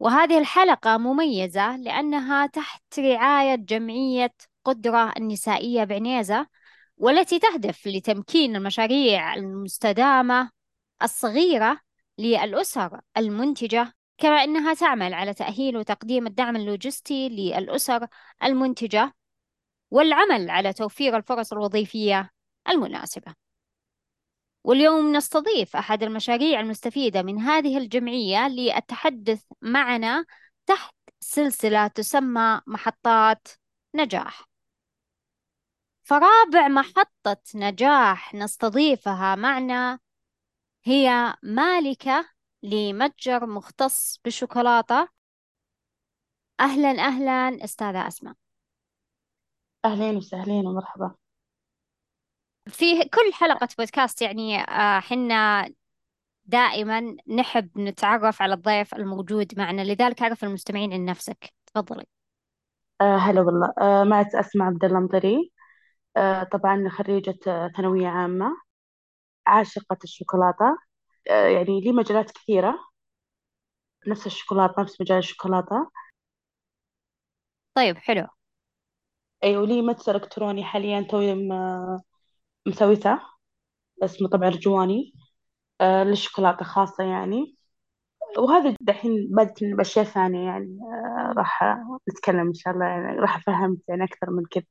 وهذه الحلقة مميزة لأنها تحت رعاية جمعية قدرة النسائية بعنيزة والتي تهدف لتمكين المشاريع المستدامة الصغيرة للأسر المنتجة كما أنها تعمل على تأهيل وتقديم الدعم اللوجستي للأسر المنتجة والعمل على توفير الفرص الوظيفية المناسبة. واليوم نستضيف أحد المشاريع المستفيدة من هذه الجمعية للتحدث معنا تحت سلسلة تسمى محطات نجاح. فرابع محطة نجاح نستضيفها معنا هي مالكة لمتجر مختص بالشوكولاتة أهلا أهلا أستاذة أسماء. أهلين وسهلين ومرحبا. في كل حلقة بودكاست يعني آه، حنا دائما نحب نتعرف على الضيف الموجود معنا. لذلك أعرف المستمعين عن نفسك. تفضلي. آه هلا والله. آه معك أسماء عبد الله مطري. آه طبعا خريجة ثانوية عامة عاشقة الشوكولاتة. آه يعني لي مجالات كثيرة. نفس الشوكولاتة نفس مجال الشوكولاتة. طيب حلو. أي ولي متجر إلكتروني حاليا توي مسويته اسمه طبعا رجواني. آه للشوكولاتة خاصة يعني. وهذا دحين بدت بأشياء ثانية يعني. آه راح نتكلم إن شاء الله يعني. راح أفهمك يعني أكثر من كذا.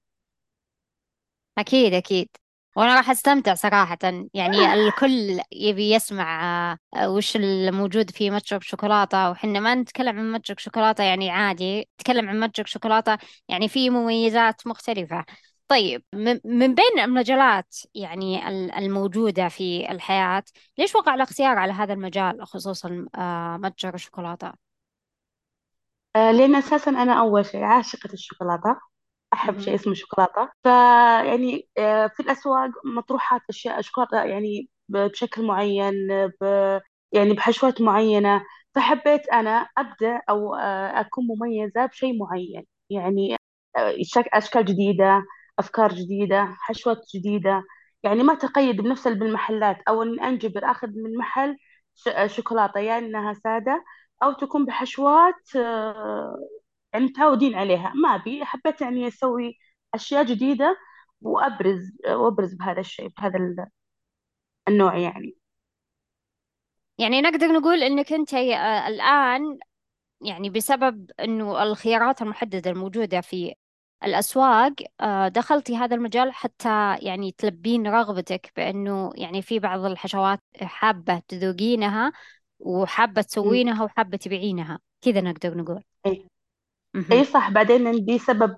أكيد أكيد. وأنا راح أستمتع صراحة. يعني الكل يبي يسمع آه، وش الموجود في متجر شوكولاتة. وحنا ما نتكلم عن متجر شوكولاتة يعني عادي. نتكلم عن متجر شوكولاتة يعني في مميزات مختلفة. طيب من بين المجالات يعني ال- الموجودة في الحياة ليش وقع الاختيار على هذا المجال خصوصا آه، متجر الشوكولاتة؟ آه لأن أساسا أنا أول شيء عاشقة الشوكولاتة أحب. شيء اسمه شوكولاتة فيعني آه، في الأسواق مطروحات أشياء شوكولاتة يعني بشكل معين ب يعني بحشوات معينة فحبيت أنا أبدع أو أكون مميزة بشيء معين يعني شك- أشكال جديدة أفكار جديدة حشوات جديدة. يعني ما تقيد بنفس بالمحلات. أو إني أنجبر أخذ من محل شوكولاتة يا إنها سادة أو تكون بحشوات آه، يعني متعودين عليها. ما أبي. حبيت يعني أسوي أشياء جديدة وأبرز وأبرز بهذا الشيء بهذا ال- النوع يعني. يعني نقدر نقول إنك أنت آه، الآن يعني بسبب إنه الخيارات المحددة الموجودة في الأسواق آه، دخلتي هذا المجال حتى يعني تلبين رغبتك بأنه يعني في بعض الحشوات حابة تذوقينها وحابة. تسوينها وحابة تبيعينها كذا نقدر نقول أي. أي صح بعدين عندي سبب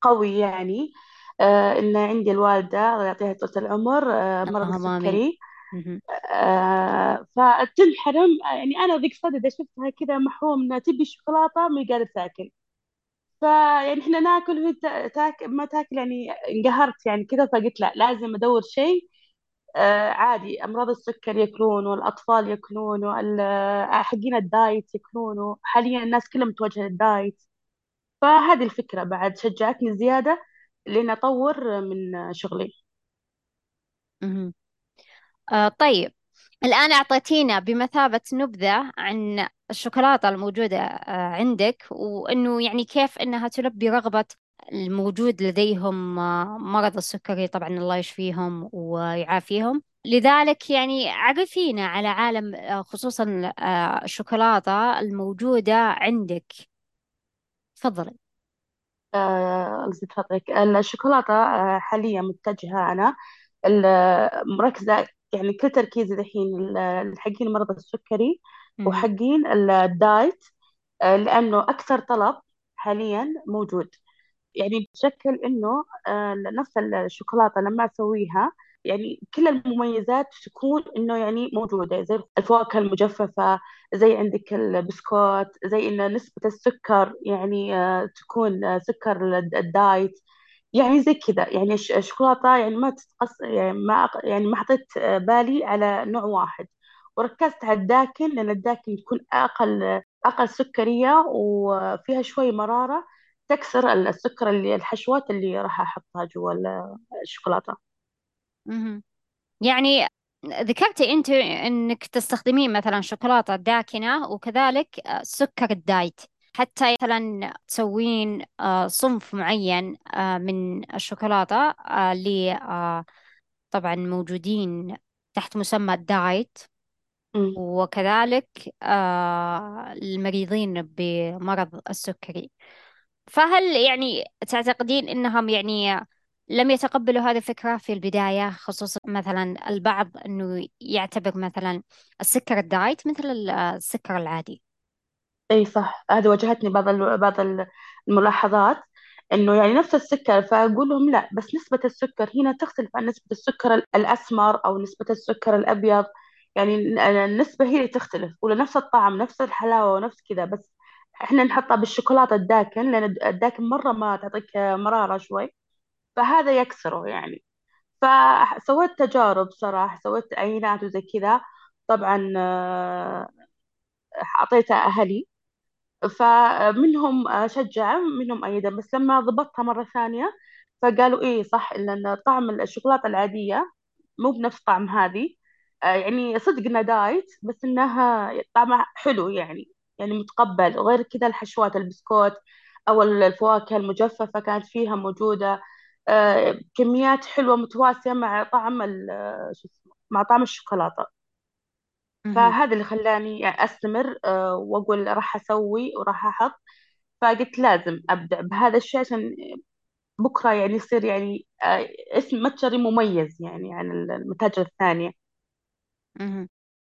قوي يعني آه إن عندي الوالدة الله يعطيها طول العمر آه مرض اللهم آمين السكري مهم. آه فتنحرم يعني أنا ذيك صدى شفتها كذا محروم تبي شوكولاتة ما قادرة تاكل فيعني إحنا ناكل وهي تا- تاك ما تاكل يعني انقهرت يعني كذا فقلت لا لازم أدور شيء آه عادي أمراض السكر ياكلون والأطفال ياكلون آه، حقين ال diet ياكلونه حاليا الناس كلها متوجهه لل diet فهذه الفكرة بعد شجعتني زيادة لين أطور من شغلي. آه طيب الآن أعطيتينا بمثابة نبذة عن الشوكولاتة الموجودة آه عندك وإنه يعني كيف إنها تلبي رغبة الموجود لديهم آه مرض السكري طبعا الله يشفيهم ويعافيهم. لذلك يعني عرفينا على عالم آه خصوصا الشوكولاتة الموجودة عندك. تفضلي. الشوكولاتة آه حاليا متجهة أنا ال- مركزة يعني كل تركيزي الحين ال- حقين مرضى السكري. وحقين الدايت آه، لأنه أكثر طلب حاليا موجود. يعني بشكل إنه آه، نفس الشوكولاتة لما أسويها يعني كل المميزات تكون إنه يعني موجودة زي الفواكه المجففة زي عندك البسكوت زي إنه نسبة السكر يعني آه، تكون سكر الدايت. يعني زي كذا. يعني الش- الشوكولاتة يعني ما تتقص يعني ما يعني ما حطيت بالي على نوع واحد. وركزت على الداكن لأن الداكن يكون أقل أقل سكرية وفيها شوي مرارة تكسر السكر اللي الحشوات اللي راح أحطها جوا ال- الشوكولاتة. يعني ذكرتي أنت أنك تستخدمين مثلا شوكولاتة داكنة وكذلك سكر ال diet حتى مثلا تسوين آه، صنف معين آه، من الشوكولاتة آه، اللي طبعا موجودين تحت مسمى ال diet وكذلك آه، المريضين بمرض السكري. فهل يعني تعتقدين إنهم يعني لم يتقبلوا هذه الفكرة في البداية خصوصا مثلا البعض إنه يعتبر مثلا السكر الدايت مثل ال- السكر العادي؟ إي صح. هذه واجهتني بعض ال- بعض ال- الملاحظات إنه يعني نفس السكر فأقول لهم لا بس نسبة السكر هنا تختلف عن نسبة السكر ال- الأسمر أو نسبة السكر الأبيض. يعني ال- النسبة هي اللي تختلف ولا نفس الطعم نفس الحلاوة ونفس كذا بس إحنا نحطها بالشوكولاتة الداكن لأن الداكن مرة ما تعطيك مرارة شوي فهذا يكسره يعني. فسويت تجارب صراحة سويت عينات وزي كذا طبعا آه، أعطيتها أهلي. فمنهم شجع منهم أيدا بس لما ضبطتها مرة ثانية فقالوا إيه صح لأن طعم الشوكولاتة العادية مو بنفس طعم هذه. يعني صدق إنها دايت بس إنها طعمها حلو يعني يعني متقبل. وغير كذا الحشوات البسكوت أو الفواكه المجففة كانت فيها موجودة. آه، كميات حلوة متواسية مع طعم ال- شو اسمه مع طعم الشوكولاتة. مهم. فهذا اللي خلاني يعني أستمر آه، وأقول راح أسوي وراح أحط. فقلت لازم أبدأ بهذا الشيء عشان بكرة يعني يصير يعني آه، اسم متجري مميز يعني عن المتاجر الثانية. مهم.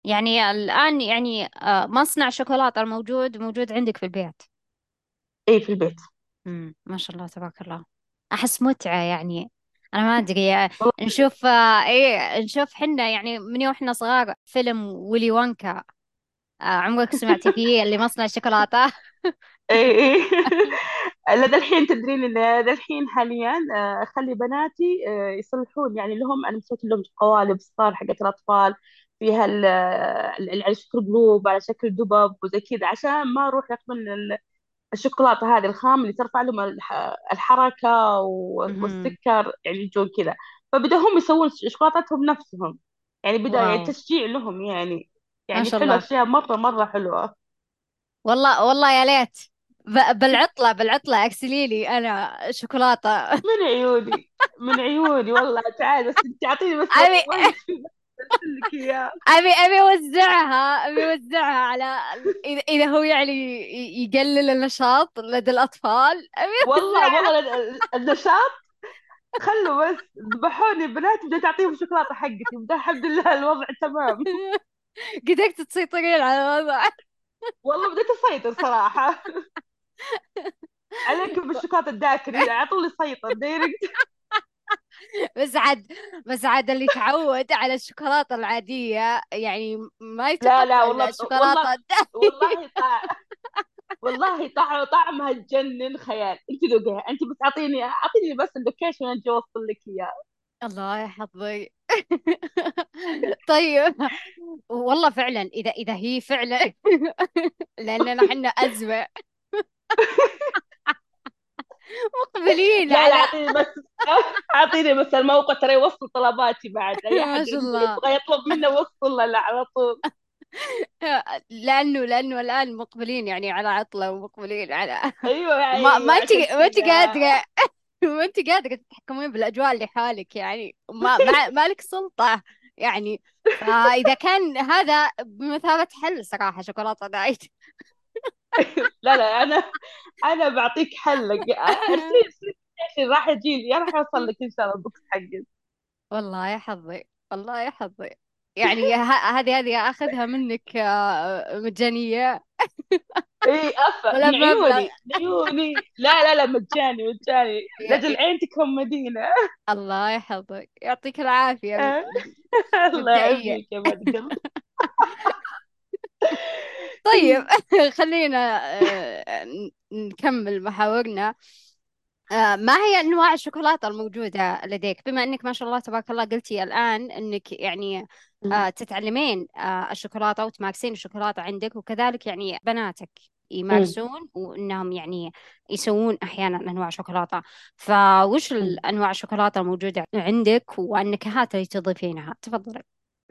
يعني الآن يعني آه، مصنع شوكولاتة الموجود موجود عندك في البيت؟ إيه في البيت. مم. ما شاء الله تبارك الله. أحس متعة يعني. أنا ما أدري آه، والله. نشوف آه، إيه نشوف حنا يعني من يوم إحنا صغار فيلم ويلي وونكا آه، عمرك سمعتي فيه اللي مصنع الشوكولاتة إيه إيه. لدى الحين تدرين إن لدى الحين حاليا آه، أخلي بناتي آه، يصلحون. يعني لهم أنا مسويت لهم قوالب صغار حقت الأطفال. فيها على شكل قلوب على شكل دبب وزي كذا عشان ما أروح ياخذون الشوكولاتة هذه الخام اللي ترفع لهم الح- الحركة و- مهم. والسكر يعني يجون كذا. فبدأ هم يسوون شوكولاتتهم نفسهم. يعني بدأ يعني واو. تشجيع لهم يعني. يعني شاء حلو الله. أشياء مرة مرة حلوة. والله والله يا ليت. ب- بالعطلة بالعطلة أرسلي لي أنا شوكولاتة. من عيوني من عيوني والله تعال بس انت اعطيني بس أبي لك إياه. أبي أبي أوزعها أبي أوزعها على إذا هو يعني يقلل النشاط لدى الأطفال أبي والله والله ال- النشاط. خلوا بس ذبحوني البنات بدأت تعطيهم شوكولاتة حقتي. الحمد لله الوضع تمام. قدرت تسيطرين على الوضع. والله بديت أسيطر صراحة. عليكم بالشوكولاتة الداكن على طول يسيطر دايركت بس عاد بس عاد اللي تعود على الشوكولاتة العادية يعني ما لا لا يتقبل والله والله الشوكولاتة. والله. والله طع... طعمها تجنن خيال. انت ذوقيها انت بس اعطيني اعطيني بس اللوكيشن أجي اوصل لك إياه. الله يا حظي طيب والله فعلا إذا إذا هي فعلا لأننا حنا أزمة مقبلين لا لا أعطيني بس أعطيني بس الموقع ترى يوصل طلباتي بعد. أي ما شاء الله يبغى يطلب منه وصل له لا على طول. لأنه لأنه الآن مقبلين يعني على عطلة ومقبلين على أيوه ما ما أيوه أنت عشان ما أنت كذا قادرة ما أنت قادرة تتحكمين بالأجواء لحالك يعني. ما ما ما لك سلطة يعني. فإذا كان هذا بمثابة حل صراحة شوكولاتة دايت. لا لا أنا أنا بعطيك حل ارسلي راح يجي لي راح يوصل لك إن شاء الله البوكس حقي والله يا حظي والله يا حظي. يعني هذه هذه أخذها منك آه، مجانية. إي أفا عيوني عيوني لا لا لا مجاني مجاني. لجل يا- عين تكون مدينة. الله يحفظك يعطيك العافية. الله يعافيك يا طيب خلينا آه، نكمل محاورنا. آه، ما هي أنواع الشوكولاتة الموجودة لديك؟ بما أنك ما شاء الله تبارك الله قلتي الآن أنك يعني آه، تتعلمين الشوكولاتة وتمارسين الشوكولاتة عندك وكذلك يعني بناتك يمارسون وأنهم يعني يسوون أحيانا أنواع شوكولاتة. فوش أمم. الأنواع الشوكولاتة الموجودة عندك والنكهات اللي تضيفينها تفضلي.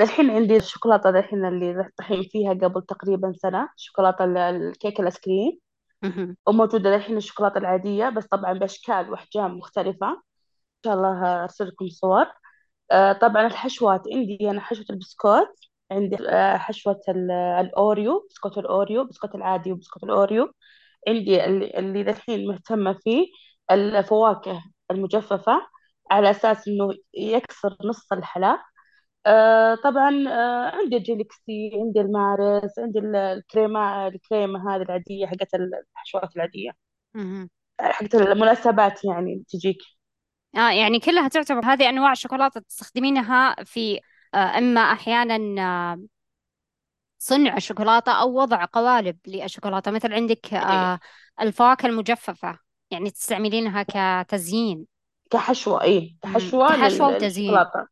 الحين عندي الشوكولاتة الحين اللي طحين فيها قبل تقريبا سنة شوكولاتة ال- الكيك ال ice cream مهم. وموجودة الحين الشوكولاتة العادية بس طبعا بأشكال وأحجام مختلفة. إن شاء الله أرسل لكم صور. آه، طبعا الحشوات عندي أنا حشوة البسكوت عندي آه، حشوة ال- الأوريو بسكوت الأوريو بسكوت العادي وبسكوت الأوريو. عندي اللي اللي الحين مهتمة فيه الفواكه المجففة على أساس إنه يكسر نص الحلا آه طبعا آه عندي الجيلكسي عندي المارس عندي ال- الكريمة الكريمة هذه العادية حقت الحشوات العادية. مهم. حقت المناسبات يعني تجيك. آه يعني كلها تعتبر هذه أنواع الشوكولاتة تستخدمينها في آه إما أحيانا آه صنع الشوكولاتة أو وضع قوالب للشوكولاتة. مثل عندك إيه. آه الفواكه المجففة يعني تستعملينها كتزيين. كحشوة إيه مم. كحشوة كحشوة لل- وتزيين. للشوكولاتة.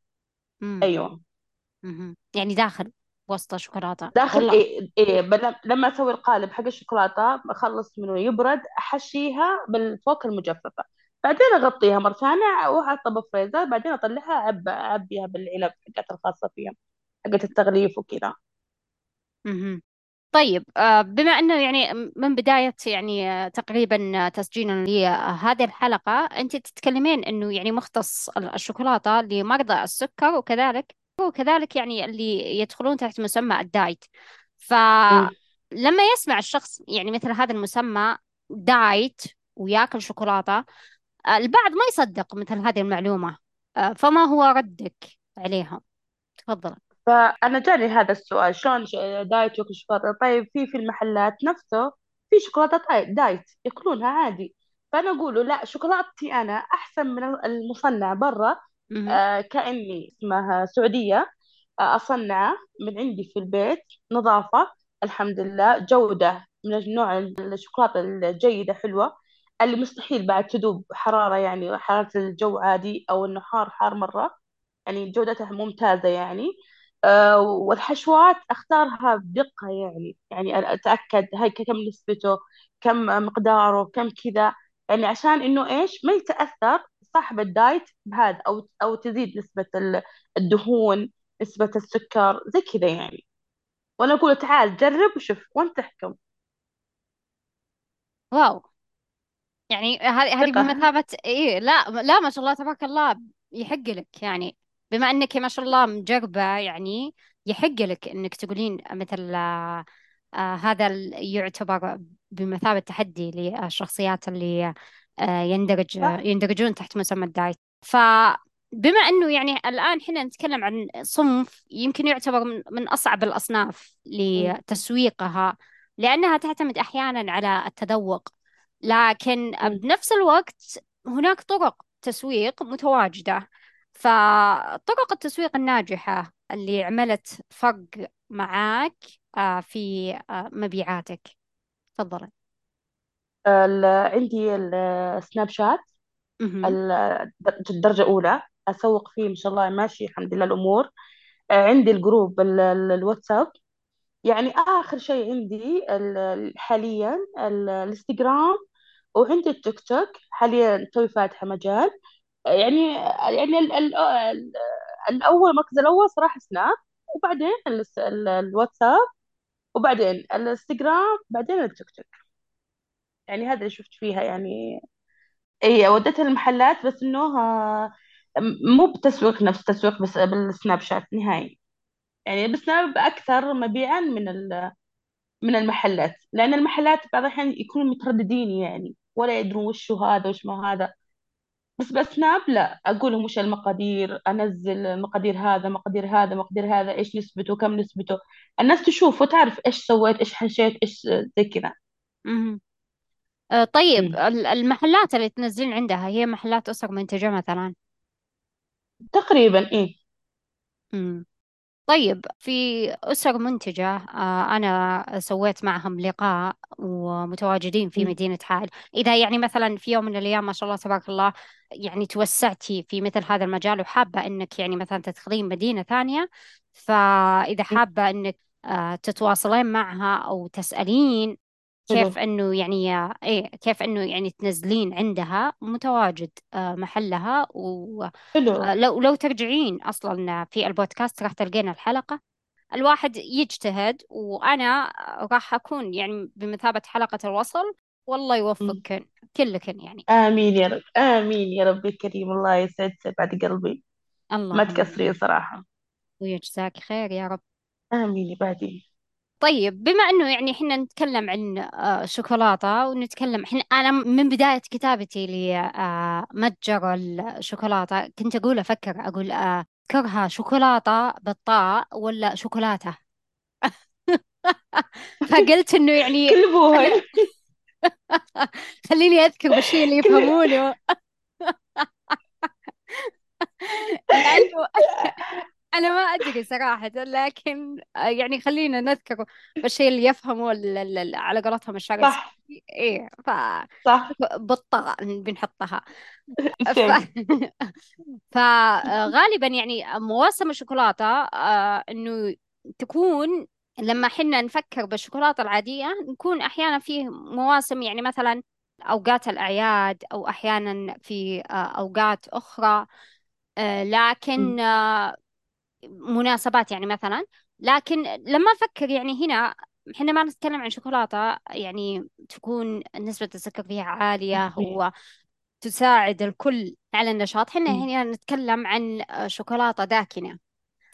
مم. يعني داخل وسط الشوكولاتة. داخل والله. إيه إيه بل- لما أسوي القالب حق الشوكولاتة أخلص منه يبرد أحشيها بالفوكة المجففة. بعدين أغطيها مرة ثانية وأحطها بالفريزر بعدين أطلعها أعب أعبيها بالعنب حقت الخاصة فيها حقت التغليف وكذا. طيب آه، بما أنه يعني من بداية يعني آه، تقريبا آه، تسجيلنا لهذه الحلقة أنت تتكلمين أنه يعني مختص الشوكولاتة لمرضى السكر وكذلك وكذلك يعني اللي يدخلون تحت مسمى الدايت. فلما يسمع الشخص يعني مثل هذا المسمى دايت وياكل شوكولاتة آه، البعض ما يصدق مثل هذه المعلومة آه، فما هو ردك عليهم تفضل فأنا جاني هذا السؤال شلون diet ياكل شوكولاتة؟ طيب في في المحلات نفسه في شوكولاتة diet diet يأكلونها عادي. فأنا أقول له لا شوكولاتتي أنا أحسن من المصنع برا. آه كأني اسمها سعودية آه أصنعه من عندي في البيت نظافة الحمد لله جودة من النوع الشوكولاتة الجيدة حلوة. اللي مستحيل بعد تذوب حرارة يعني حرارة الجو عادي أو إنه حار حار مرة. يعني جودتها ممتازة يعني. آه، والحشوات أختارها بدقة يعني. يعني أتأكد هاي كم نسبته كم مقداره كم كذا. يعني عشان إنه إيش؟ ما يتأثر صاحب الدايت بهذا أو أو تزيد نسبة ال- الدهون نسبة السكر زي كذا يعني. وأنا أقول تعال جرب وشوف وأنت تحكم. واو. يعني هذه هذه ثقة. بمثابة إيه لا لا ما شاء الله تبارك الله يحق لك يعني. بما أنك ما شاء الله مجربة يعني يحق لك أنك تقولين مثل آه هذا يعتبر بمثابة تحدي للشخصيات اللي آه يندرج يندرجون تحت مسمى الدايت. فبما أنه يعني الآن حنا نتكلم عن صنف يمكن يعتبر من, الأصناف م- لتسويقها لأنها تعتمد أحيانا على التذوق. لكن. بنفس الوقت هناك طرق تسويق متواجدة. فطرق التسويق الناجحة اللي عملت فرق معاك آه، في آه، مبيعاتك. تفضلي. عندي السناب شات. الدرجة الأولى. أسوق فيه ما شاء الله ماشي الحمد لله الأمور. آه، عندي الجروب ال- ال- الواتساب. يعني آخر شيء عندي ال- حاليا ال- الإنستغرام وعندي التيك توك. حاليا توي فاتحة مجال. يعني يعني ال ال ال الأول المركز الأول صراحة سناب وبعدين ال- ال- الواتساب وبعدين الإنستغرام بعدين التيك توك. يعني هذا اللي شفت فيها يعني. اي وديتها المحلات بس إنه آه، مو بتسويق نفس تسويق بس بالسناب شات نهائي. يعني بالسناب أكثر مبيعا من من المحلات لأن المحلات بعض الأحيان يكونوا مترددين يعني ولا يدرون وش هذا وش ما هذا. بس بسناب لا أقول لهم وش المقادير أنزل مقادير هذا مقادير هذا مقادير هذا إيش نسبته كم نسبته الناس تشوف وتعرف إيش سويت إيش حشيت إيش زي كذا مهم. آه، طيب مم. ال- المحلات اللي تنزلين عندها هي محلات أسر منتجة مثلا تقريبا إيه مم. طيب في أسر منتجة آه، أنا سويت معهم لقاء ومتواجدين في. مدينة حائل إذا يعني مثلا في يوم من الأيام ما شاء الله تبارك الله يعني توسعتي في مثل هذا المجال وحابة أنك يعني مثلا تدخلين مدينة ثانية فإذا. حابة أنك آه، تتواصلين معها أو تسألين حلو. كيف إنه يعني إيه كيف إنه يعني تنزلين عندها متواجد آه، محلها حلو. ولو لو ترجعين أصلا في البودكاست راح تلقين الحلقة. الواحد يجتهد وأنا راح أكون يعني بمثابة حلقة الوصل والله. يوفقكن كلكن يعني. آمين يا رب آمين يا رب الكريم الله يسعد سبعة قلبي. ما اللهم تكسرين امين صراحة. ويجزاك خير يا رب. آمين يا بعدين. طيب بما إنه يعني إحنا نتكلم عن آه، شوكولاتة ونتكلم إحنا أنا من بداية كتابتي لمتجر الشوكولاتة كنت أقول أفكر أقول آه، اذكرها شوكولاتة بالطاء ولا شوكولاتة؟ فقلت إنه يعني كل بوهن. خل... خليني أذكر بالشيء اللي يفهمونه لأنه أنا ما أدري صراحة لكن آه، يعني خلينا نذكر بالشيء اللي يفهمه ال- ال- ال- على قولتهم الشرق صح. إيه ف صح. بالطاء بنحطها. ف... فغالبا يعني مواسم الشوكولاتة آه، إنه تكون لما حنا نفكر بالشوكولاتة العادية نكون أحيانا في مواسم يعني مثلا أوقات الأعياد أو أحيانا في آه، أوقات أخرى. آه،. لكن آه، مناسبات يعني مثلا لكن لما أفكر يعني هنا إحنا ما نتكلم عن شوكولاتة يعني تكون نسبة السكر فيها عالية فاهمين تساعد الكل على النشاط. إحنا. هنا نتكلم عن شوكولاتة داكنة.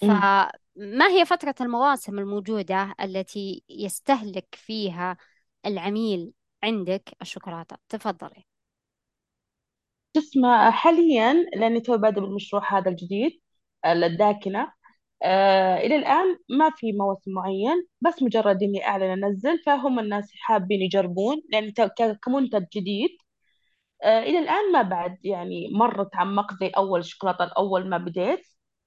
فما هي فترة المواسم الموجودة التي يستهلك فيها العميل عندك الشوكولاتة؟ تفضلي. اسمه حاليا لأني تو بادئ بالمشروع هذا الجديد. الداكنه آه إلى الآن ما في موسم معين بس مجرد إني أعلن أنزل فهم الناس حابين يجربون لأن ك- كمنتج جديد. آه إلى الآن ما بعد يعني مره تعمقت زي أول شوكولاتة الأول ما بديت.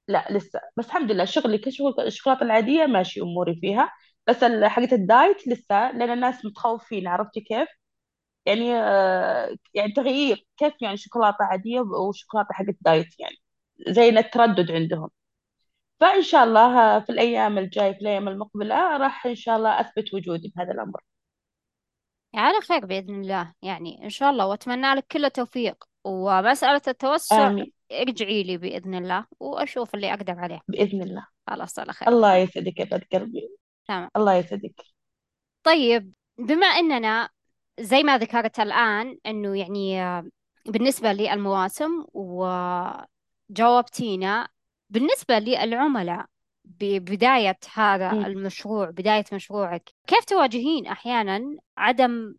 لا لسه. بس الحمد لله شغلي كشغل الشوكولاتة العادية ماشي أموري فيها. بس حقت الدايت لسه لأن الناس متخوفين عرفتي كيف؟ يعني آه، يعني تغيير كيف يعني شوكولاتة عادية وشوكولاتة حقت دايت يعني. زي التردد عندهم. فإن شاء الله في الأيام الجاية في الأيام المقبلة راح إن شاء الله أثبت وجودي بهذا الأمر. على خير بإذن الله. يعني إن شاء الله وأتمنى لك كل التوفيق. ومسألة التوسع آمين. ارجعي لي بإذن الله وأشوف اللي أقدر عليه. بإذن الله. خلاص على خير. الله يسعدك يا بنت قلبي. تمام. الله يسعدك. طيب بما أننا زي ما ذكرت الآن أنه يعني بالنسبة للمواسم وجاوبتينا بالنسبة للعملاء ببداية هذا. المشروع بداية مشروعك كيف تواجهين أحيانا عدم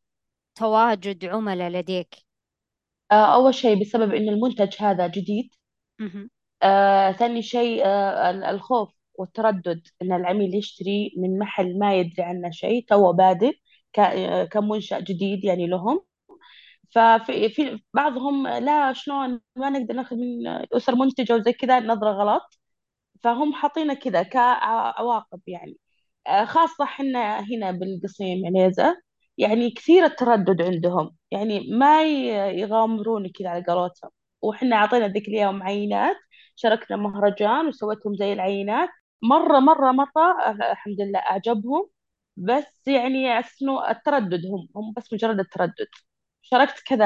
تواجد عملاء لديك؟ آه، أول شيء بسبب إن المنتج هذا جديد. آه، ثاني شيء آه، ال- الخوف والتردد إن العميل يشتري من محل ما يدري عنه شيء تو بادئ آه، كمنشأ جديد يعني لهم ففي في بعضهم لا شلون ما نقدر ناخذ من أسر منتجة وزي كذا نظرة غلط. فهم حاطينه كذا كعواقب يعني. آه، خاصة حنا هنا بالقصيم عنيزة يعني كثير التردد عندهم. يعني ما يغامرون كذا على قولتهم. وحنا عطينا ذيك اليوم عينات شاركنا مهرجان وسويتهم زي العينات. مرة مرة مرة آه، الحمد لله أعجبهم. بس يعني أحس التردد هم هم بس مجرد التردد. شاركت كذا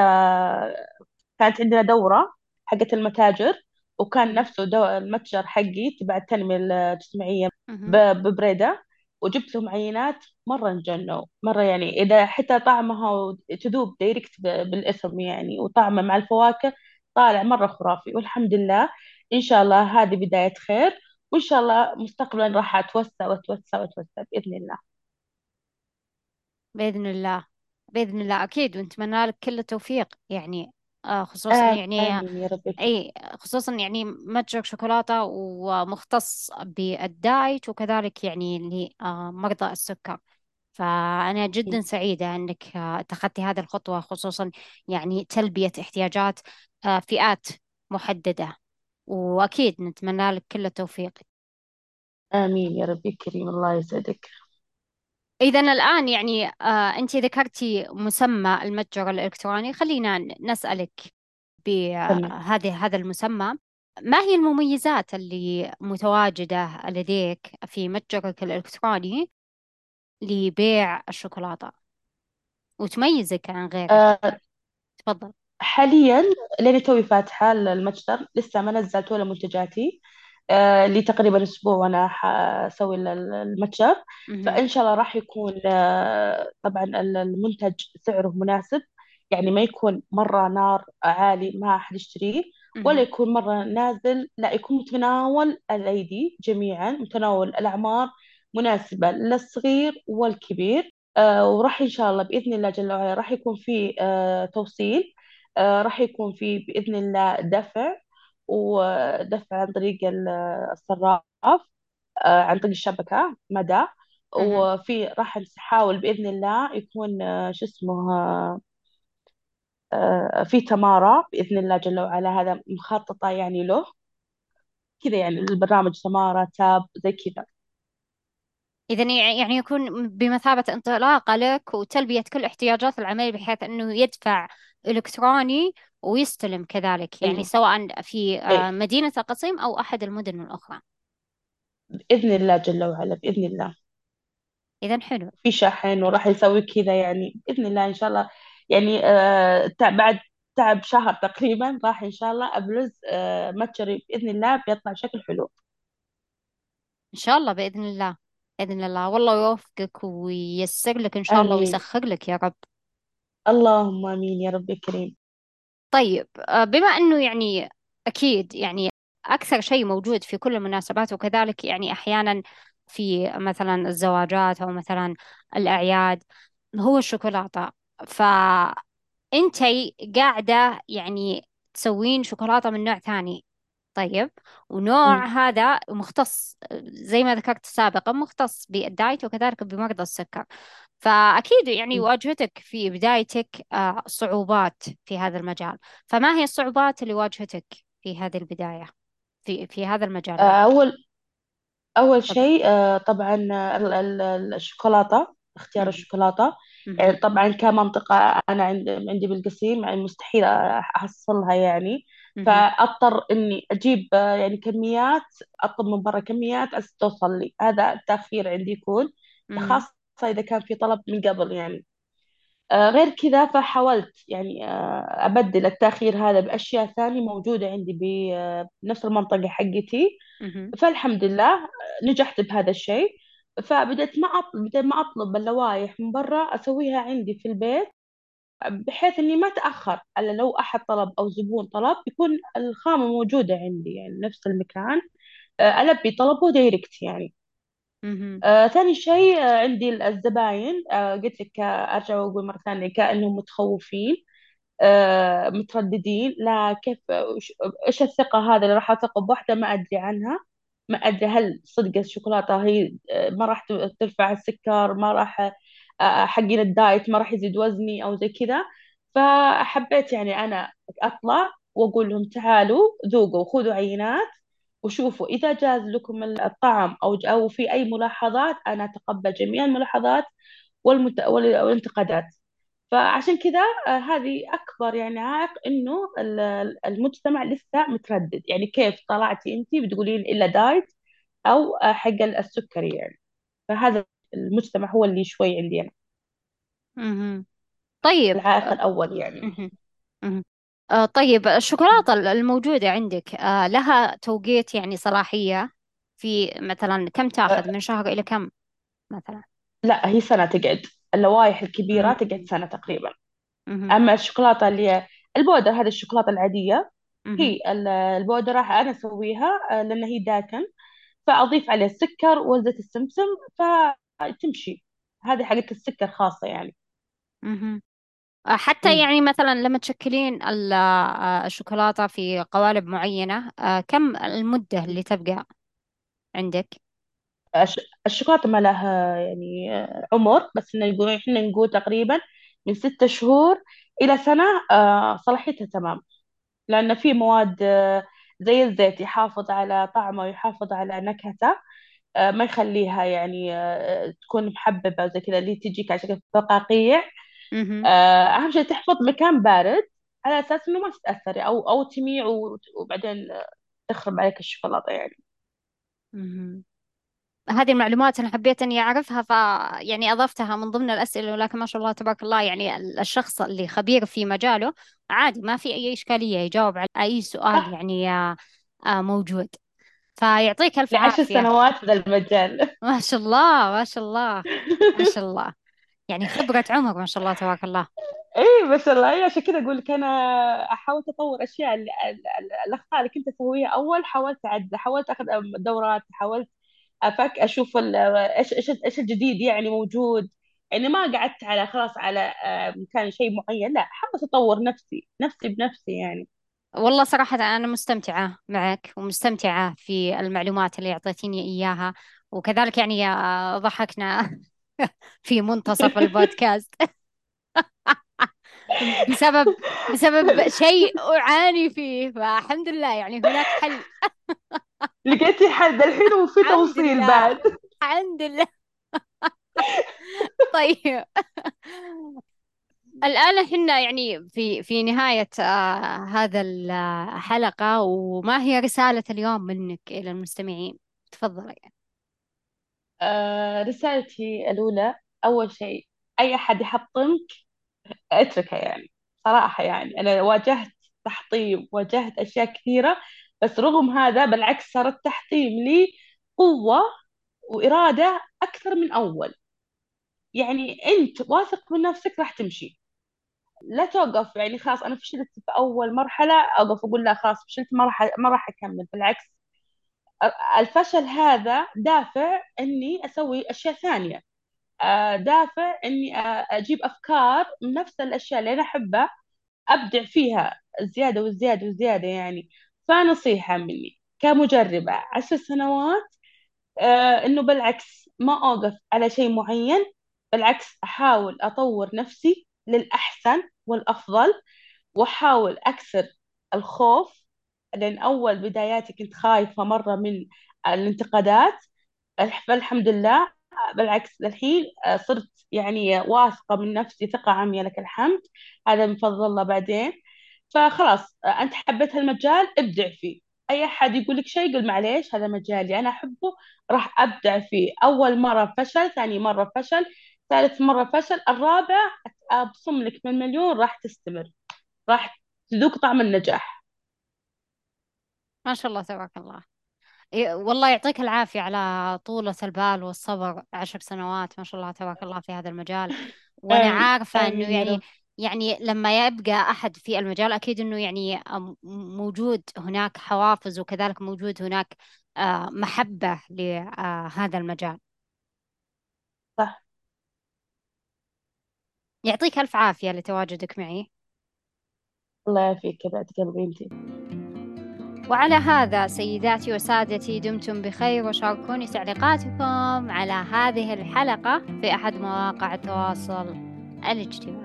كانت عندنا دورة حقت المتاجر وكان. نفسه دو... المتجر حقي تبع التنمية الاجتماعية. ب- ببريدة وجبت لهم عينات مرة انجنوا مرة يعني إذا حتى طعمها تذوب direct بالاسم يعني وطعمه مع الفواكه طالع مرة خرافي والحمد لله إن شاء الله هذه بداية خير وإن شاء الله مستقبلا راح أتوسع وأتوسع وأتوسع بإذن الله بإذن الله بإذن الله أكيد ونتمنى لك كل التوفيق. يعني آه خصوصا آه يعني آمين يا رب أي خصوصا يعني متجر شوكولاتة ومختص بال diet وكذلك يعني لمرضى السكر. فأنا جدا سعيدة أنك آه، اتخذتي هذه الخطوة خصوصا يعني تلبية احتياجات آه، فئات محددة. وأكيد نتمنى لك كل التوفيق. آمين يا ربي كريم الله يسعدك. إذا الآن يعني آه، أنت ذكرتي مسمى المتجر الإلكتروني. خلينا نسألك تمام. بهذه هذا المسمى. ما هي المميزات اللي متواجدة لديك في متجرك الإلكتروني لبيع الشوكولاتة؟ وتميزك عن غيرك؟ آه، تفضل. حاليا لأني توي فاتحة المتجر لسه ما نزلت ولا منتجاتي. آه لي تقريبا أسبوع وأنا حأسوي ال- ال- المتجر. فإن شاء الله راح يكون آه طبعا ال- المنتج سعره مناسب. يعني ما يكون مرة نار عالي ما حد يشتريه ولا. يكون مرة نازل لا يكون متناول الأيدي جميعا متناول الأعمار مناسبة للصغير والكبير. آه وراح إن شاء الله بإذن الله جل وعلا راح يكون في توصيل. راح يكون في بإذن الله دفع. ودفع عن طريق ال- الصراف آه، عن طريق الشبكة مدى. مهم. وفي راح نحاول بإذن الله يكون آه، شو اسمه آه، آه، في تمارة بإذن الله جل وعلا. هذا مخططة يعني له. كذا يعني البرنامج تمارة تاب زي كذا. إذا يعني يكون بمثابة انطلاقة لك وتلبية كل احتياجات العميل بحيث أنه يدفع إلكتروني ويستلم كذلك يعني أيوه سواء في أي آه، مدينة القصيم أو أحد المدن الأخرى. بإذن الله جل وعلا بإذن الله. إذا حلو. في شاحن وراح يسوي كذا يعني بإذن الله إن شاء الله. يعني آه بعد تعب شهر تقريبا راح إن شاء الله أبرز آه متجري بإذن الله بيطلع بشكل حلو. إن شاء الله بإذن الله بإذن الله. والله يوفقك وييسر لك إن شاء الله آمين. ويسخر لك يا رب. اللهم آمين يا رب كريم طيب آه، بما أنه يعني أكيد يعني أكثر شيء موجود في كل المناسبات وكذلك يعني أحيانا في مثلا الزواجات أو مثلا الأعياد هو الشوكولاتة. فأنتي قاعدة يعني تسوين شوكولاتة من نوع ثاني طيب ونوع مم. هذا مختص زي ما ذكرت سابقا مختص بالدايت وكذلك بمرضى السكر. فأكيد يعني. واجهتك في بدايتك آه، صعوبات في هذا المجال. فما هي الصعوبات اللي واجهتك في هذه البداية؟ في في هذا المجال آه يعني. أول أول شيء آه، طبعا ال- ال- ال- الشوكولاتة اختيار. الشوكولاتة. طبعا كمنطقة أنا عند- عندي بالقصيم يعني مستحيل أحصلها يعني. إني أجيب آه، يعني كميات أطلب من برا كميات توصل لي. هذا التأخير عندي يكون مهم. خاصة إذا كان في طلب من قبل يعني. آه، غير كذا فحاولت يعني آه، أبدل التأخير هذا بأشياء ثانية موجودة عندي آه، بنفس المنطقة حقتي. فالحمد لله نجحت بهذا الشيء. فبدأت ما أطلب بدأت ما أطلب اللوائح من برا أسويها عندي في البيت. بحيث إني ما أتأخر على لو أحد طلب أو زبون طلب يكون الخامة موجودة عندي يعني نفس المكان. آه، ألبي طلبه دايركت يعني. مهم. آه، ثاني شيء آه، عندي الزباين. آه، قلت لك آه، أرجع وأقول مرة ثانية كأنهم متخوفين آه، مترددين. لا كيف وش- إيش الثقة هذا اللي راح أثق بواحدة ما أدري عنها. ما أدري هل صدق الشوكولاتة هي آه، ما راح ت- ترفع السكر ما راح آه، حقين الدايت ما راح يزيد وزني أو زي كذا. فحبيت يعني أنا أطلع وأقول لهم تعالوا ذوقوا خذوا عينات وشوفوا إذا جاز لكم الطعم أو أو في أي ملاحظات أنا أتقبل جميع الملاحظات والمت... وال- والانتقادات. فعشان كذا آه، هذه أكبر يعني عائق ال- المجتمع لسه متردد. يعني كيف طلعتي أنت بتقولين إلا دايت آه، حق السكري يعني. فهذا المجتمع هو اللي شوي عندي أنا مهم. طيب العائق الأول يعني مهم. مهم. آه، طيب الشوكولاتة الموجودة عندك آه، لها توقيت يعني صلاحية في مثلا كم تأخذ آه، من شهر إلى كم مثلا لا هي سنة تقعد اللوائح الكبيرة تقعد. سنة تقريبا مهم. أما الشوكولاتة اللي البودر هذه الشوكولاتة العادية مهم. هي ال- البودرة راح أنا أسويها آه، لأن هي داكن فأضيف عليه السكر وزيت السمسم فتمشي هذه حقت السكر خاصة يعني. آه، حتى. يعني مثلا لما تشكلين ال- آه، الشوكولاتة في قوالب معينة آه، كم المدة اللي تبقى عندك؟ الش- الشوكولاتة ما لها يعني آه، عمر بس إنه يقول إحنا نقول تقريبا من ستة شهور إلى سنة آه، صلاحيتها تمام. لأن في مواد آه، زي الزيت يحافظ على طعمه ويحافظ على نكهته. آه، ما يخليها يعني آه، تكون محببة وزي كذا اللي تجيك على شكل فقاقيع. آه، أهم شيء تحفظ مكان بارد على أساس إنه ما تتأثري أو أو تميع وبعدين آه، تخرب عليك الشوكولاتة يعني. هذه المعلومات أنا حبيت إني أعرفها ف يعني أضفتها من ضمن الأسئلة ولكن ما شاء الله تبارك الله يعني الشخص اللي خبير في مجاله عادي ما في أي إشكالية يجاوب على أي سؤال يعني آه، آه، موجود فيعطيك ألف لعشر عافية. سنوات في ذا المجال. ما شاء الله ما شاء الله ما شاء الله. يعني خبرة عمر ما شاء الله تبارك الله. اي ما شاء الله اي عشان كذا أقول لك أنا أحاول اطور أشياء الأخطاء اللي كنت أسويها أول حاولت اعدل حاولت أخذ دورات حاولت افك أشوف إيش إيش إيش الجديد يعني موجود. يعني ما قعدت على خلاص على آه، مكان شيء معين لا حاولت أطور نفسي نفسي بنفسي يعني. والله صراحة أنا مستمتعة معك ومستمتعة في المعلومات اللي أعطيتيني إياها وكذلك يعني آه، ضحكنا في منتصف البودكاست. بسبب بسبب شيء أعاني فيه فالحمد لله يعني هناك حل. لقيتي حد الحين وفي الحمد توصيل لله بعد. الحمد لله. طيب. الآن إحنا يعني في في نهاية آه هذا الحلقة وما هي رسالة اليوم منك إلى المستمعين؟ تفضلي آه رسالتي الأولى أول شيء أي أحد يحطمك؟ اتركها يعني صراحة يعني. أنا واجهت تحطيم واجهت أشياء كثيرة بس رغم هذا بالعكس صار التحطيم لي قوة وإرادة أكثر من أول. يعني أنت واثق من نفسك راح تمشي. لا توقف يعني خلاص أنا فشلت في أول مرحلة أوقف أقول لا خلاص فشلت ما راح ما راح أكمل بالعكس. الفشل هذا دافع إني أسوي أشياء ثانية. آه، دافع إني آه، أجيب أفكار من نفس الأشياء اللي أنا أحبها أبدع فيها زيادة وزيادة وزيادة يعني. فنصيحة مني كمجربة عشر سنوات إنه بالعكس ما أوقف على شيء معين بالعكس أحاول أطور نفسي للأحسن والأفضل. وأحاول أكسر الخوف لأن أول بداياتي كنت خايفة مرة من الانتقادات. فالحمد لله بالعكس الحين آه، صرت يعني واثقة من نفسي ثقة عمياء لك الحمد. هذا من فضل الله بعدين. فخلاص آه، أنت حبيت هالمجال ابدع فيه. أي أحد يقول لك شيء قل معليش هذا مجالي أنا أحبه راح أبدع فيه. أول مرة فشل ثاني مرة فشل ثالث مرة فشل الرابع أبصم لك من مليون راح تستمر. راح تذوق طعم النجاح. ما شاء الله تبارك الله. والله يعطيك العافية على طولة البال والصبر عشر سنوات. ما شاء الله تبارك الله في هذا المجال. وأنا عارفة يا يعني يعني لما يبقى أحد في المجال أكيد إنه يعني أم- موجود هناك حوافز وكذلك موجود هناك آه، محبة لهذا المجال. صح. يعطيك ألف عافية لتواجدك معي. الله يعافيك بعد قلبي انتي وعلى هذا سيداتي وسادتي دمتم بخير وشاركوني تعليقاتكم على هذه الحلقة في أحد مواقع التواصل الاجتماعي.